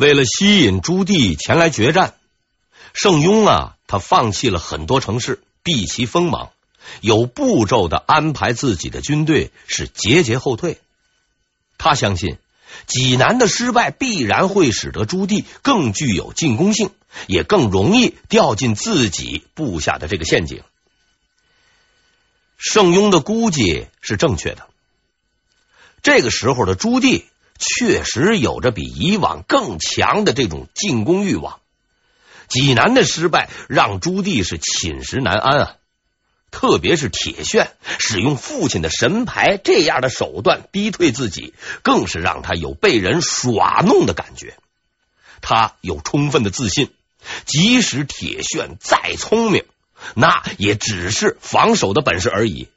为了吸引朱棣前来决战，盛庸啊，他放弃了很多城市，避其锋芒，有步骤的安排自己的军队，是节节后退。他相信济南的失败必然会使得朱棣更具有进攻性，也更容易掉进自己布下的这个陷阱。盛庸的估计是正确的。这个时候的朱棣确实有着比以往更强的这种进攻欲望。济南的失败让朱棣是寝食难安啊，特别是铁铉使用父亲的神牌这样的手段逼退自己，更是让他有被人耍弄的感觉。他有充分的自信，即使铁铉再聪明，那也只是防守的本事而已。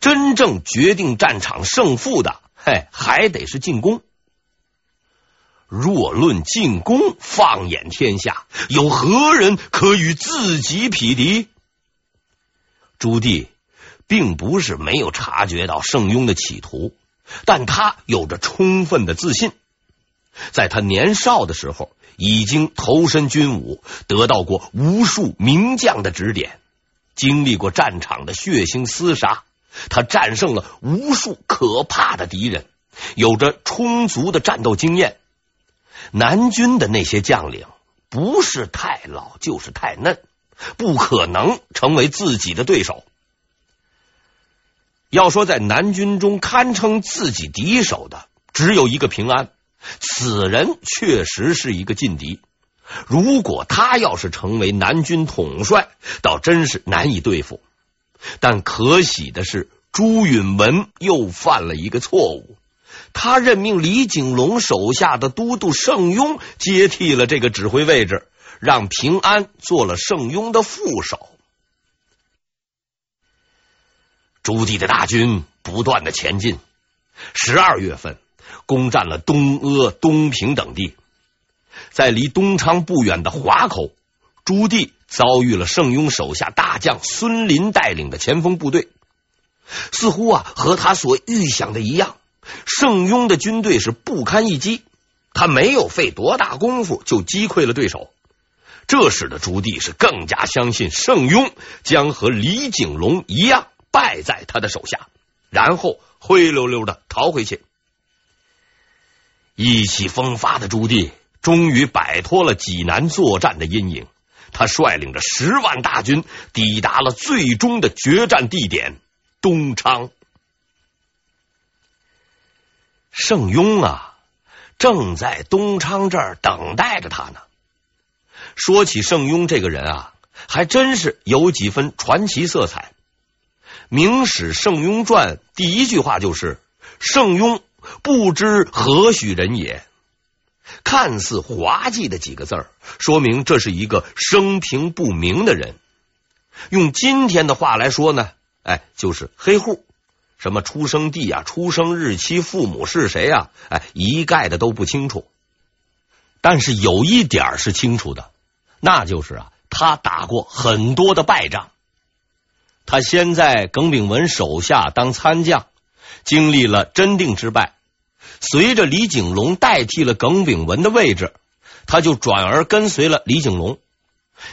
真正决定战场胜负的。嘿，还得是进攻。若论进攻，放眼天下，有何人可与自己匹敌？朱棣并不是没有察觉到圣庸的企图，但他有着充分的自信。在他年少的时候，已经投身军武，得到过无数名将的指点，经历过战场的血腥厮杀。他战胜了无数可怕的敌人，有着充足的战斗经验。南军的那些将领不是太老就是太嫩，不可能成为自己的对手。要说在南军中堪称自己敌手的，只有一个平安，此人确实是一个劲敌。如果他要是成为南军统帅，倒真是难以对付。但可喜的是，朱允炆又犯了一个错误。他任命李景龙手下的都督盛庸接替了这个指挥位置，让平安做了盛庸的副手。朱棣的大军不断的前进，十二月份攻占了东阿、东平等地，在离东昌不远的华口，朱棣。遭遇了盛庸手下大将孙林带领的前锋部队，似乎啊和他所预想的一样，盛庸的军队是不堪一击，他没有费多大功夫就击溃了对手，这使得朱棣是更加相信盛庸将和李景龙一样败在他的手下，然后灰溜溜的逃回去。意气风发的朱棣终于摆脱了济南作战的阴影。他率领着十万大军抵达了最终的决战地点东昌。盛庸啊，正在东昌这儿等待着他呢。说起盛庸这个人啊，还真是有几分传奇色彩。《明史·盛庸传》第一句话就是：“盛庸不知何许人也。”看似滑稽的几个字儿，说明这是一个生平不明的人。用今天的话来说呢，哎，就是黑户，什么出生地啊、出生日期、父母是谁啊，哎，一概的都不清楚。但是有一点是清楚的，那就是啊，他打过很多的败仗。他先在耿炳文手下当参将，经历了真定之败。随着李景龙代替了耿炳文的位置，他就转而跟随了李景龙。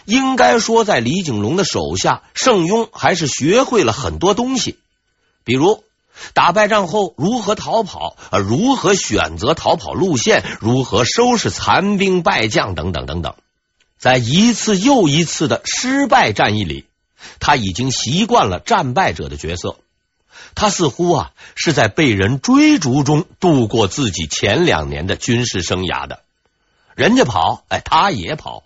应该说，在李景龙的手下，盛庸还是学会了很多东西，比如打败仗后如何逃跑，呃，如何选择逃跑路线，如何收拾残兵败将等等等等。在一次又一次的失败战役里，他已经习惯了战败者的角色。他似乎啊是在被人追逐中度过自己前两年的军事生涯的。人家跑，哎，他也跑，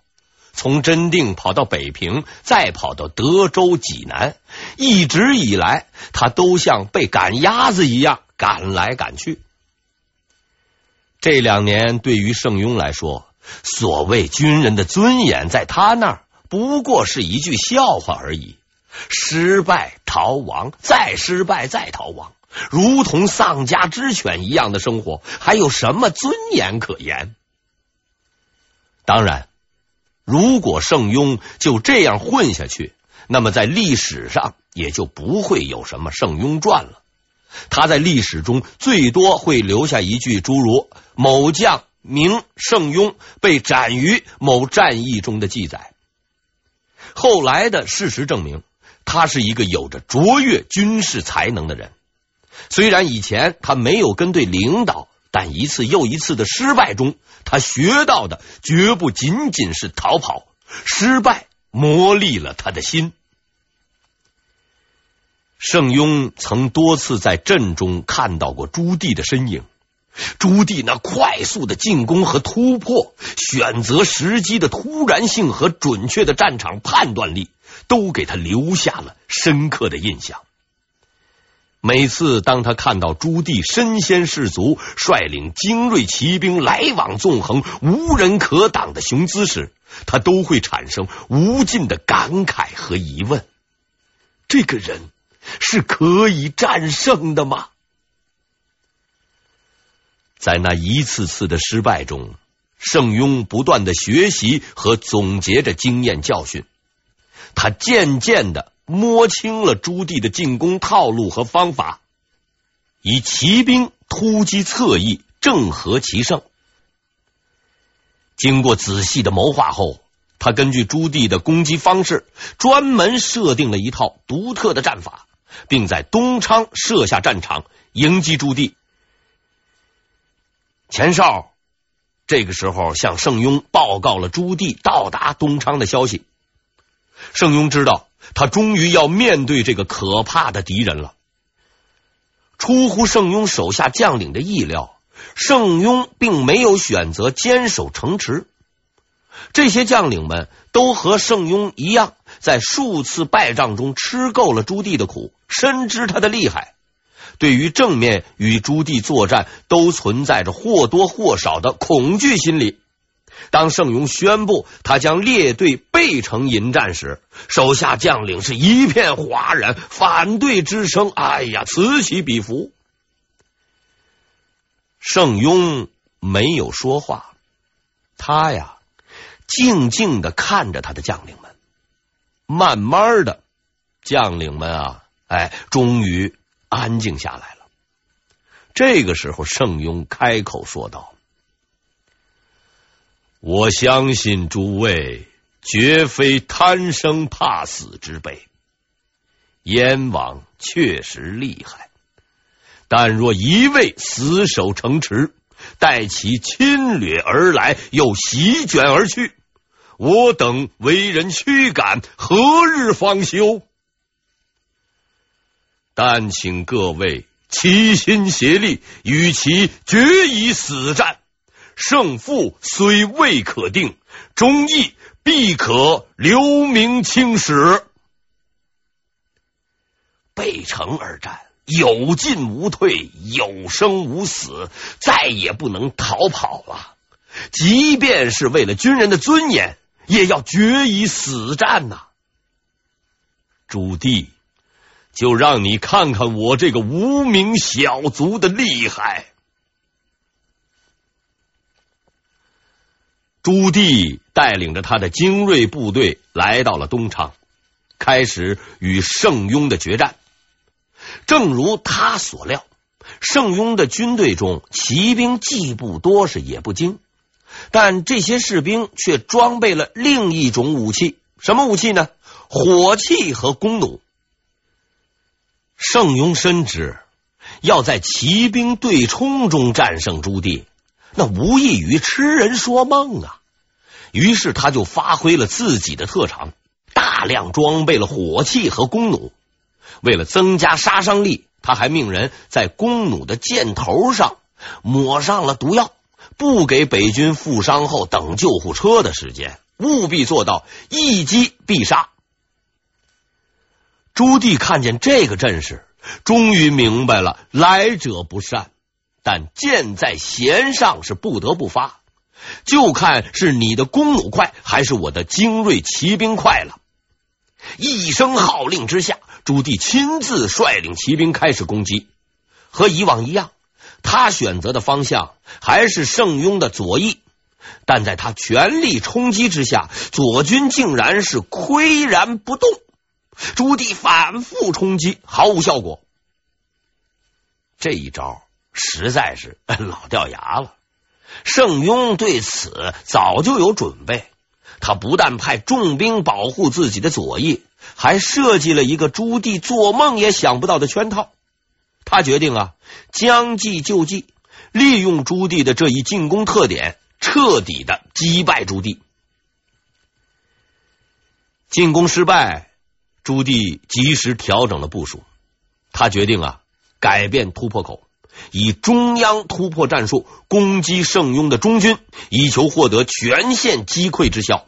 从真定跑到北平，再跑到德州、济南，一直以来，他都像被赶鸭子一样赶来赶去。这两年对于盛庸来说，所谓军人的尊严，在他那儿不过是一句笑话而已。失败逃亡，再失败再逃亡，如同丧家之犬一样的生活，还有什么尊严可言？当然，如果圣庸就这样混下去，那么在历史上也就不会有什么《圣庸传》了。他在历史中最多会留下一句诸如“某将名圣雍被斩于某战役中的记载。后来的事实证明，他是一个有着卓越军事才能的人。虽然以前他没有跟对领导，但一次又一次的失败中，他学到的绝不仅仅是逃跑。失败磨砺了他的心。圣庸曾多次在阵中看到过朱棣的身影。朱棣那快速的进攻和突破，选择时机的突然性和准确的战场判断力，都给他留下了深刻的印象。每次当他看到朱棣身先士卒，率领精锐骑兵来往纵横，无人可挡的雄姿时，他都会产生无尽的感慨和疑问：这个人是可以战胜的吗？在那一次次的失败中，圣庸不断的学习和总结着经验教训。他渐渐的摸清了朱棣的进攻套路和方法，以骑兵突击侧翼，正合其胜。经过仔细的谋划后，他根据朱棣的攻击方式，专门设定了一套独特的战法，并在东昌设下战场迎击朱棣。钱少这个时候向圣雍报告了朱棣到达东昌的消息。圣庸知道他终于要面对这个可怕的敌人了。出乎圣庸手下将领的意料，圣庸并没有选择坚守城池。这些将领们都和圣庸一样，在数次败仗中吃够了朱棣的苦，深知他的厉害。对于正面与朱棣作战，都存在着或多或少的恐惧心理。当圣雍宣布他将列队背城迎战时，手下将领是一片哗然，反对之声，哎呀，此起彼伏。圣雍没有说话，他呀，静静的看着他的将领们。慢慢的，将领们啊，哎，终于。安静下来了。这个时候，圣雍开口说道：“我相信诸位绝非贪生怕死之辈。燕王确实厉害，但若一味死守城池，待其侵略而来，又席卷而去，我等为人驱赶，何日方休？”但请各位齐心协力，与其决一死战。胜负虽未可定，忠义必可留名青史。背城而战，有进无退，有生无死，再也不能逃跑了。即便是为了军人的尊严，也要决一死战呐！朱棣。就让你看看我这个无名小卒的厉害！朱棣带领着他的精锐部队来到了东昌，开始与圣雍的决战。正如他所料，圣雍的军队中骑兵既不多，是也不精，但这些士兵却装备了另一种武器，什么武器呢？火器和弓弩。圣雍深知，要在骑兵对冲中战胜朱棣，那无异于痴人说梦啊！于是他就发挥了自己的特长，大量装备了火器和弓弩。为了增加杀伤力，他还命人在弓弩的箭头上抹上了毒药，不给北军负伤后等救护车的时间，务必做到一击必杀。朱棣看见这个阵势，终于明白了来者不善，但箭在弦上是不得不发，就看是你的弓弩快，还是我的精锐骑兵快了。一声号令之下，朱棣亲自率领骑兵开始攻击。和以往一样，他选择的方向还是圣雍的左翼，但在他全力冲击之下，左军竟然是岿然不动。朱棣反复冲击，毫无效果。这一招实在是老掉牙了。盛庸对此早就有准备，他不但派重兵保护自己的左翼，还设计了一个朱棣做梦也想不到的圈套。他决定啊，将计就计，利用朱棣的这一进攻特点，彻底的击败朱棣。进攻失败，朱棣及时调整了部署。他决定啊，改变突破口，以中央突破战术攻击盛庸的中军，以求获得全线击溃之效。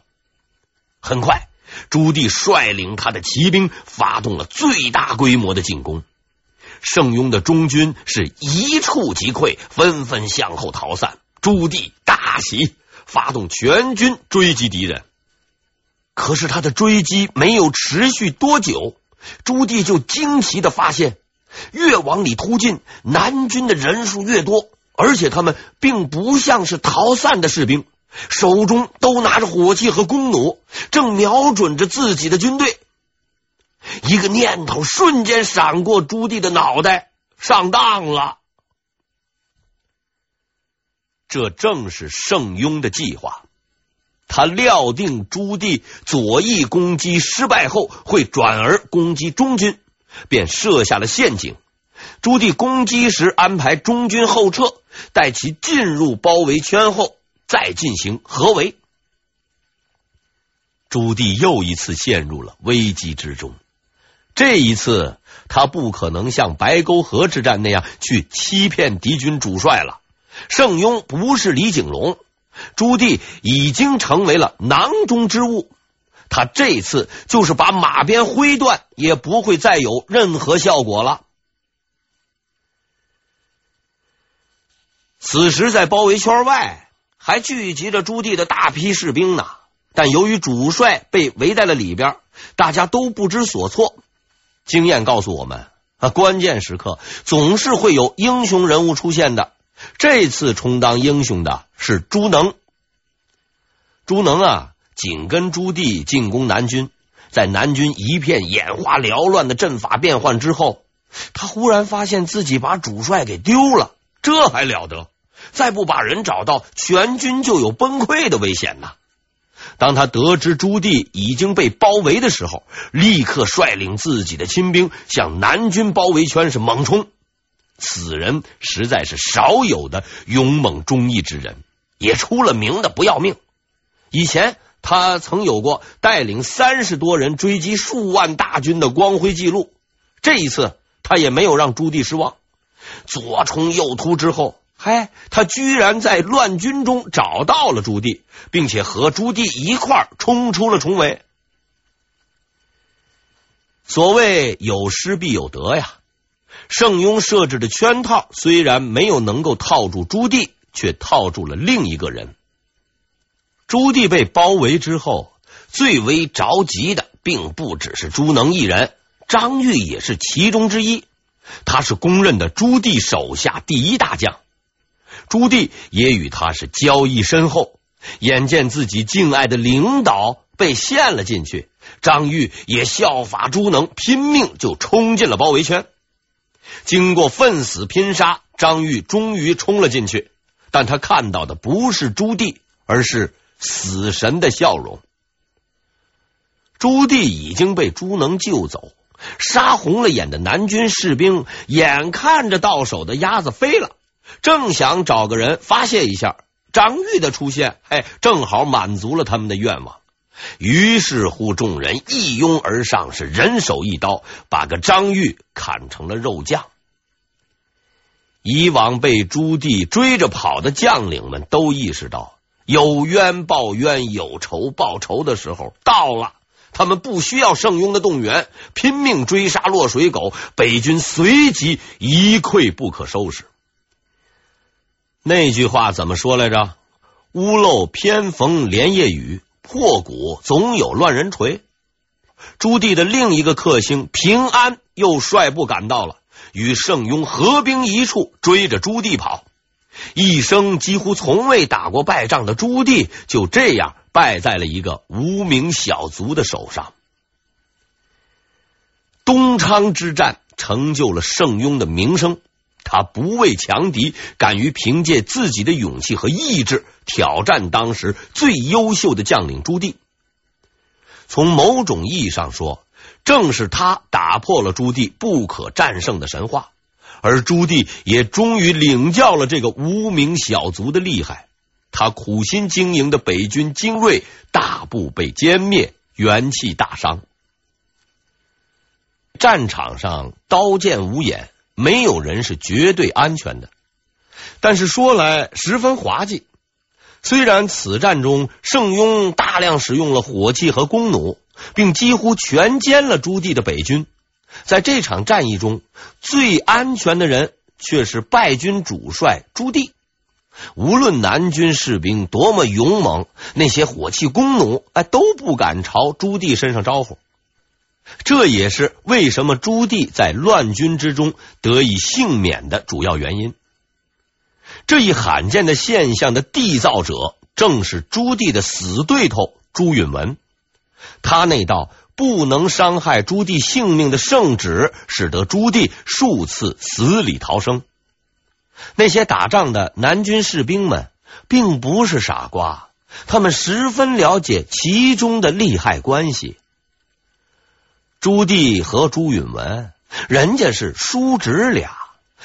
很快，朱棣率领他的骑兵发动了最大规模的进攻。盛庸的中军是一触即溃，纷纷向后逃散。朱棣大喜，发动全军追击敌人。可是他的追击没有持续多久，朱棣就惊奇的发现，越往里突进，南军的人数越多，而且他们并不像是逃散的士兵，手中都拿着火器和弓弩，正瞄准着自己的军队。一个念头瞬间闪过朱棣的脑袋，上当了。这正是盛庸的计划。他料定朱棣左翼攻击失败后会转而攻击中军，便设下了陷阱。朱棣攻击时安排中军后撤，待其进入包围圈后再进行合围。朱棣又一次陷入了危机之中。这一次，他不可能像白沟河之战那样去欺骗敌军主帅了。盛庸不是李景龙。朱棣已经成为了囊中之物，他这次就是把马鞭挥断，也不会再有任何效果了。此时，在包围圈外还聚集着朱棣的大批士兵呢，但由于主帅被围在了里边，大家都不知所措。经验告诉我们，啊，关键时刻总是会有英雄人物出现的。这次充当英雄的是朱能。朱能啊，紧跟朱棣进攻南军，在南军一片眼花缭乱的阵法变换之后，他忽然发现自己把主帅给丢了，这还了得！再不把人找到，全军就有崩溃的危险呐。当他得知朱棣已经被包围的时候，立刻率领自己的亲兵向南军包围圈是猛冲。此人实在是少有的勇猛忠义之人，也出了名的不要命。以前他曾有过带领三十多人追击数万大军的光辉记录，这一次他也没有让朱棣失望。左冲右突之后，嗨，他居然在乱军中找到了朱棣，并且和朱棣一块儿冲出了重围。所谓有失必有得呀。盛庸设置的圈套虽然没有能够套住朱棣，却套住了另一个人。朱棣被包围之后，最为着急的并不只是朱能一人，张玉也是其中之一。他是公认的朱棣手下第一大将，朱棣也与他是交易深厚。眼见自己敬爱的领导被陷了进去，张玉也效法朱能，拼命就冲进了包围圈。经过奋死拼杀，张玉终于冲了进去，但他看到的不是朱棣，而是死神的笑容。朱棣已经被朱能救走，杀红了眼的南军士兵眼看着到手的鸭子飞了，正想找个人发泄一下，张玉的出现，哎，正好满足了他们的愿望。于是乎，众人一拥而上，是人手一刀，把个张玉砍成了肉酱。以往被朱棣追着跑的将领们都意识到，有冤报冤，有仇报仇的时候到了。他们不需要圣庸的动员，拼命追杀落水狗，北军随即一溃不可收拾。那句话怎么说来着？屋漏偏逢连夜雨。破鼓总有乱人锤。朱棣的另一个克星平安又率部赶到了，与圣庸合兵一处，追着朱棣跑。一生几乎从未打过败仗的朱棣，就这样败在了一个无名小卒的手上。东昌之战成就了盛庸的名声，他不畏强敌，敢于凭借自己的勇气和意志挑战当时最优秀的将领朱棣。从某种意义上说，正是他打破了朱棣不可战胜的神话，而朱棣也终于领教了这个无名小卒的厉害。他苦心经营的北军精锐大部被歼灭，元气大伤。战场上刀剑无眼，没有人是绝对安全的。但是说来十分滑稽，虽然此战中圣庸大量使用了火器和弓弩，并几乎全歼了朱棣的北军，在这场战役中最安全的人却是败军主帅朱棣。无论南军士兵多么勇猛，那些火器、弓弩哎都不敢朝朱棣身上招呼。这也是为什么朱棣在乱军之中得以幸免的主要原因。这一罕见的现象的缔造者，正是朱棣的死对头朱允炆。他那道不能伤害朱棣性命的圣旨，使得朱棣数次死里逃生。那些打仗的南军士兵们并不是傻瓜，他们十分了解其中的利害关系。朱棣和朱允炆，人家是叔侄俩，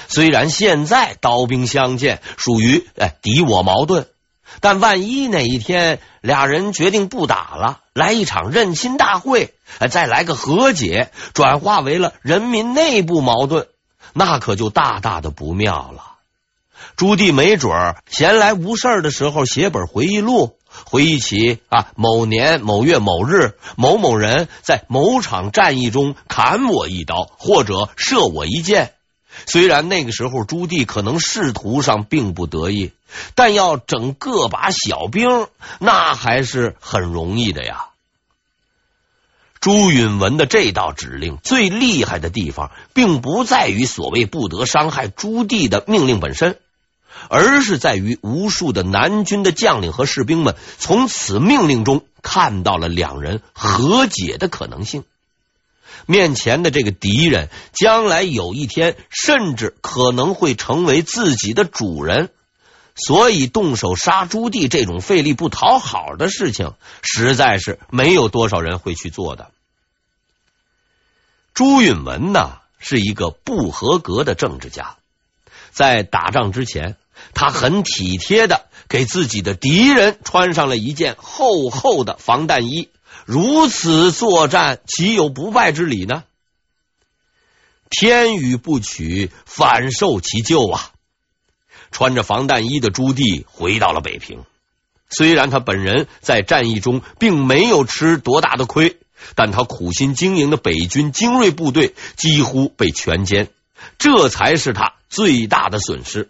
虽然现在刀兵相见，属于哎敌我矛盾，但万一哪一天俩人决定不打了，来一场认亲大会，再来个和解，转化为了人民内部矛盾，那可就大大的不妙了。朱棣没准闲来无事的时候写本回忆录，回忆起啊某年某月某日某某人在某场战役中砍我一刀，或者射我一箭。虽然那个时候朱棣可能仕途上并不得意，但要整个把小兵，那还是很容易的呀。朱允炆的这道指令最厉害的地方，并不在于所谓不得伤害朱棣的命令本身。而是在于无数的南军的将领和士兵们从此命令中看到了两人和解的可能性。面前的这个敌人，将来有一天甚至可能会成为自己的主人，所以动手杀朱棣这种费力不讨好的事情，实在是没有多少人会去做的。朱允炆呢，是一个不合格的政治家。在打仗之前，他很体贴的给自己的敌人穿上了一件厚厚的防弹衣，如此作战，岂有不败之理呢？天与不取，反受其咎啊！穿着防弹衣的朱棣回到了北平，虽然他本人在战役中并没有吃多大的亏，但他苦心经营的北军精锐部队几乎被全歼，这才是他最大的损失。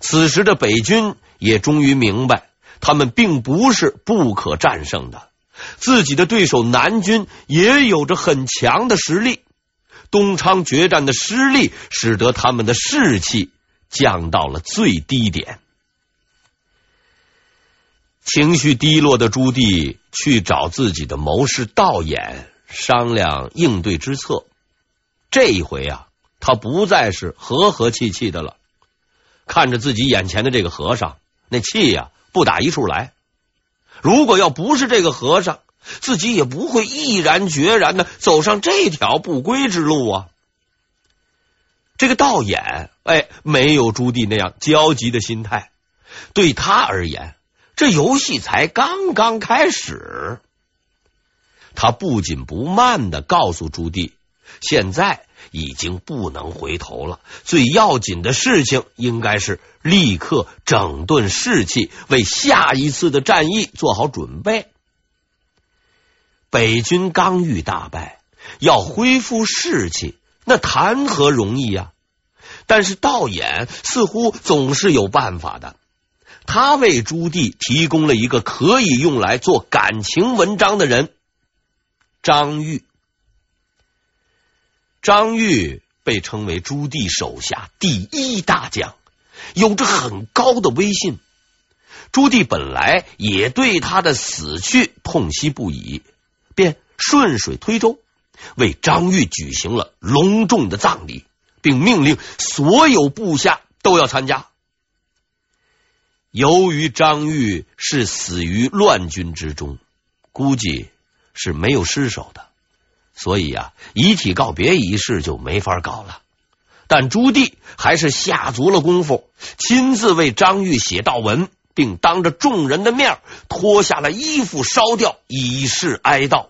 此时的北军也终于明白，他们并不是不可战胜的，自己的对手南军也有着很强的实力。东昌决战的失利，使得他们的士气降到了最低点。情绪低落的朱棣去找自己的谋士道衍商量应对之策。这一回啊，他不再是和和气气的了。看着自己眼前的这个和尚，那气呀不打一处来。如果要不是这个和尚，自己也不会毅然决然的走上这条不归之路啊。这个道衍，哎，没有朱棣那样焦急的心态。对他而言，这游戏才刚刚开始。他不紧不慢的告诉朱棣，现在。已经不能回头了。最要紧的事情应该是立刻整顿士气，为下一次的战役做好准备。北军刚遇大败，要恢复士气，那谈何容易呀！但是道衍似乎总是有办法的。他为朱棣提供了一个可以用来做感情文章的人——张玉。张玉被称为朱棣手下第一大将，有着很高的威信。朱棣本来也对他的死去痛惜不已，便顺水推舟，为张玉举行了隆重的葬礼，并命令所有部下都要参加。由于张玉是死于乱军之中，估计是没有尸首的，所以、啊，遗体告别仪式就没法搞了。但朱棣还是下足了功夫，亲自为张玉写悼文，并当着众人的面脱下了衣服烧掉，以示哀悼。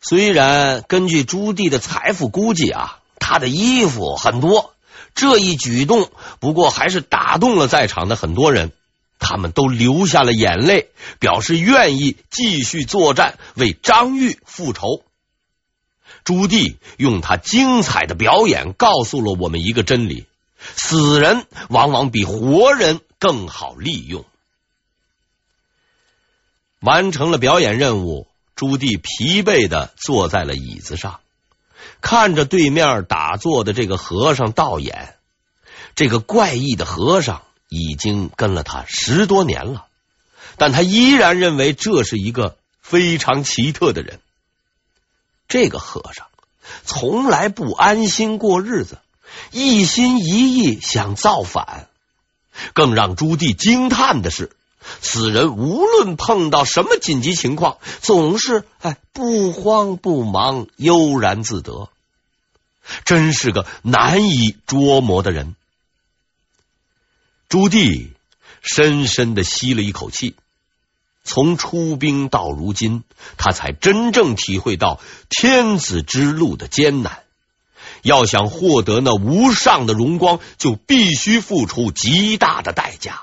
虽然根据朱棣的财富估计啊，他的衣服很多，这一举动不过还是打动了在场的很多人。他们都流下了眼泪，表示愿意继续作战，为张玉复仇。朱棣用他精彩的表演，告诉了我们一个真理：死人往往比活人更好利用。完成了表演任务，朱棣疲惫的坐在了椅子上，看着对面打坐的这个和尚道演，这个怪异的和尚。已经跟了他十多年了，但他依然认为这是一个非常奇特的人。这个和尚从来不安心过日子，一心一意想造反。更让朱棣惊叹的是，此人无论碰到什么紧急情况，总是哎不慌不忙，悠然自得，真是个难以捉摸的人。朱棣深深的吸了一口气，从出兵到如今，他才真正体会到天子之路的艰难。要想获得那无上的荣光，就必须付出极大的代价。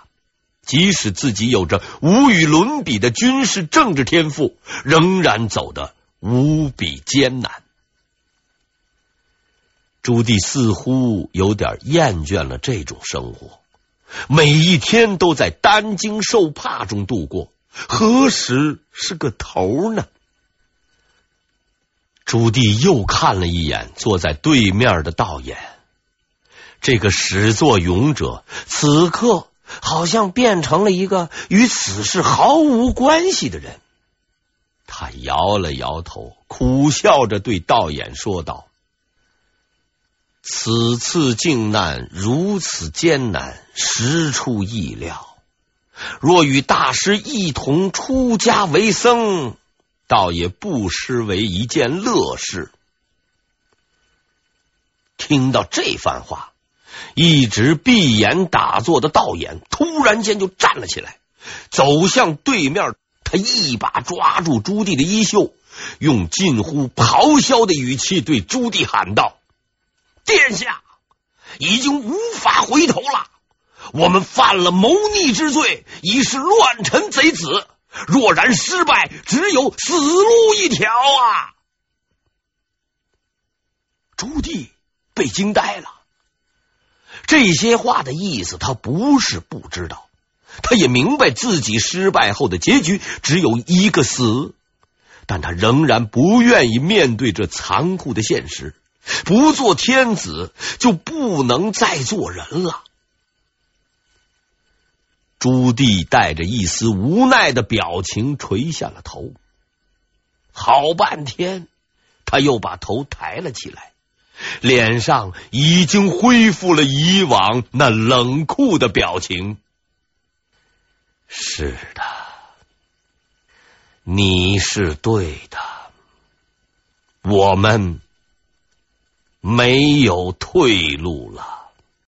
即使自己有着无与伦比的军事政治天赋，仍然走得无比艰难。朱棣似乎有点厌倦了这种生活。每一天都在担惊受怕中度过，何时是个头呢？朱棣又看了一眼坐在对面的道衍，这个始作俑者，此刻好像变成了一个与此事毫无关系的人。他摇了摇头，苦笑着对道衍说道。此次靖难如此艰难，实出意料。若与大师一同出家为僧，倒也不失为一件乐事。听到这番话，一直闭眼打坐的道衍突然间就站了起来，走向对面。他一把抓住朱棣的衣袖，用近乎咆哮的语气对朱棣喊道。殿下已经无法回头了，我们犯了谋逆之罪，已是乱臣贼子。若然失败，只有死路一条啊！朱棣被惊呆了，这些话的意思他不是不知道，他也明白自己失败后的结局只有一个死，但他仍然不愿意面对这残酷的现实。不做天子，就不能再做人了。朱棣带着一丝无奈的表情垂下了头，好半天，他又把头抬了起来，脸上已经恢复了以往那冷酷的表情。是的，你是对的，我们。没有退路了。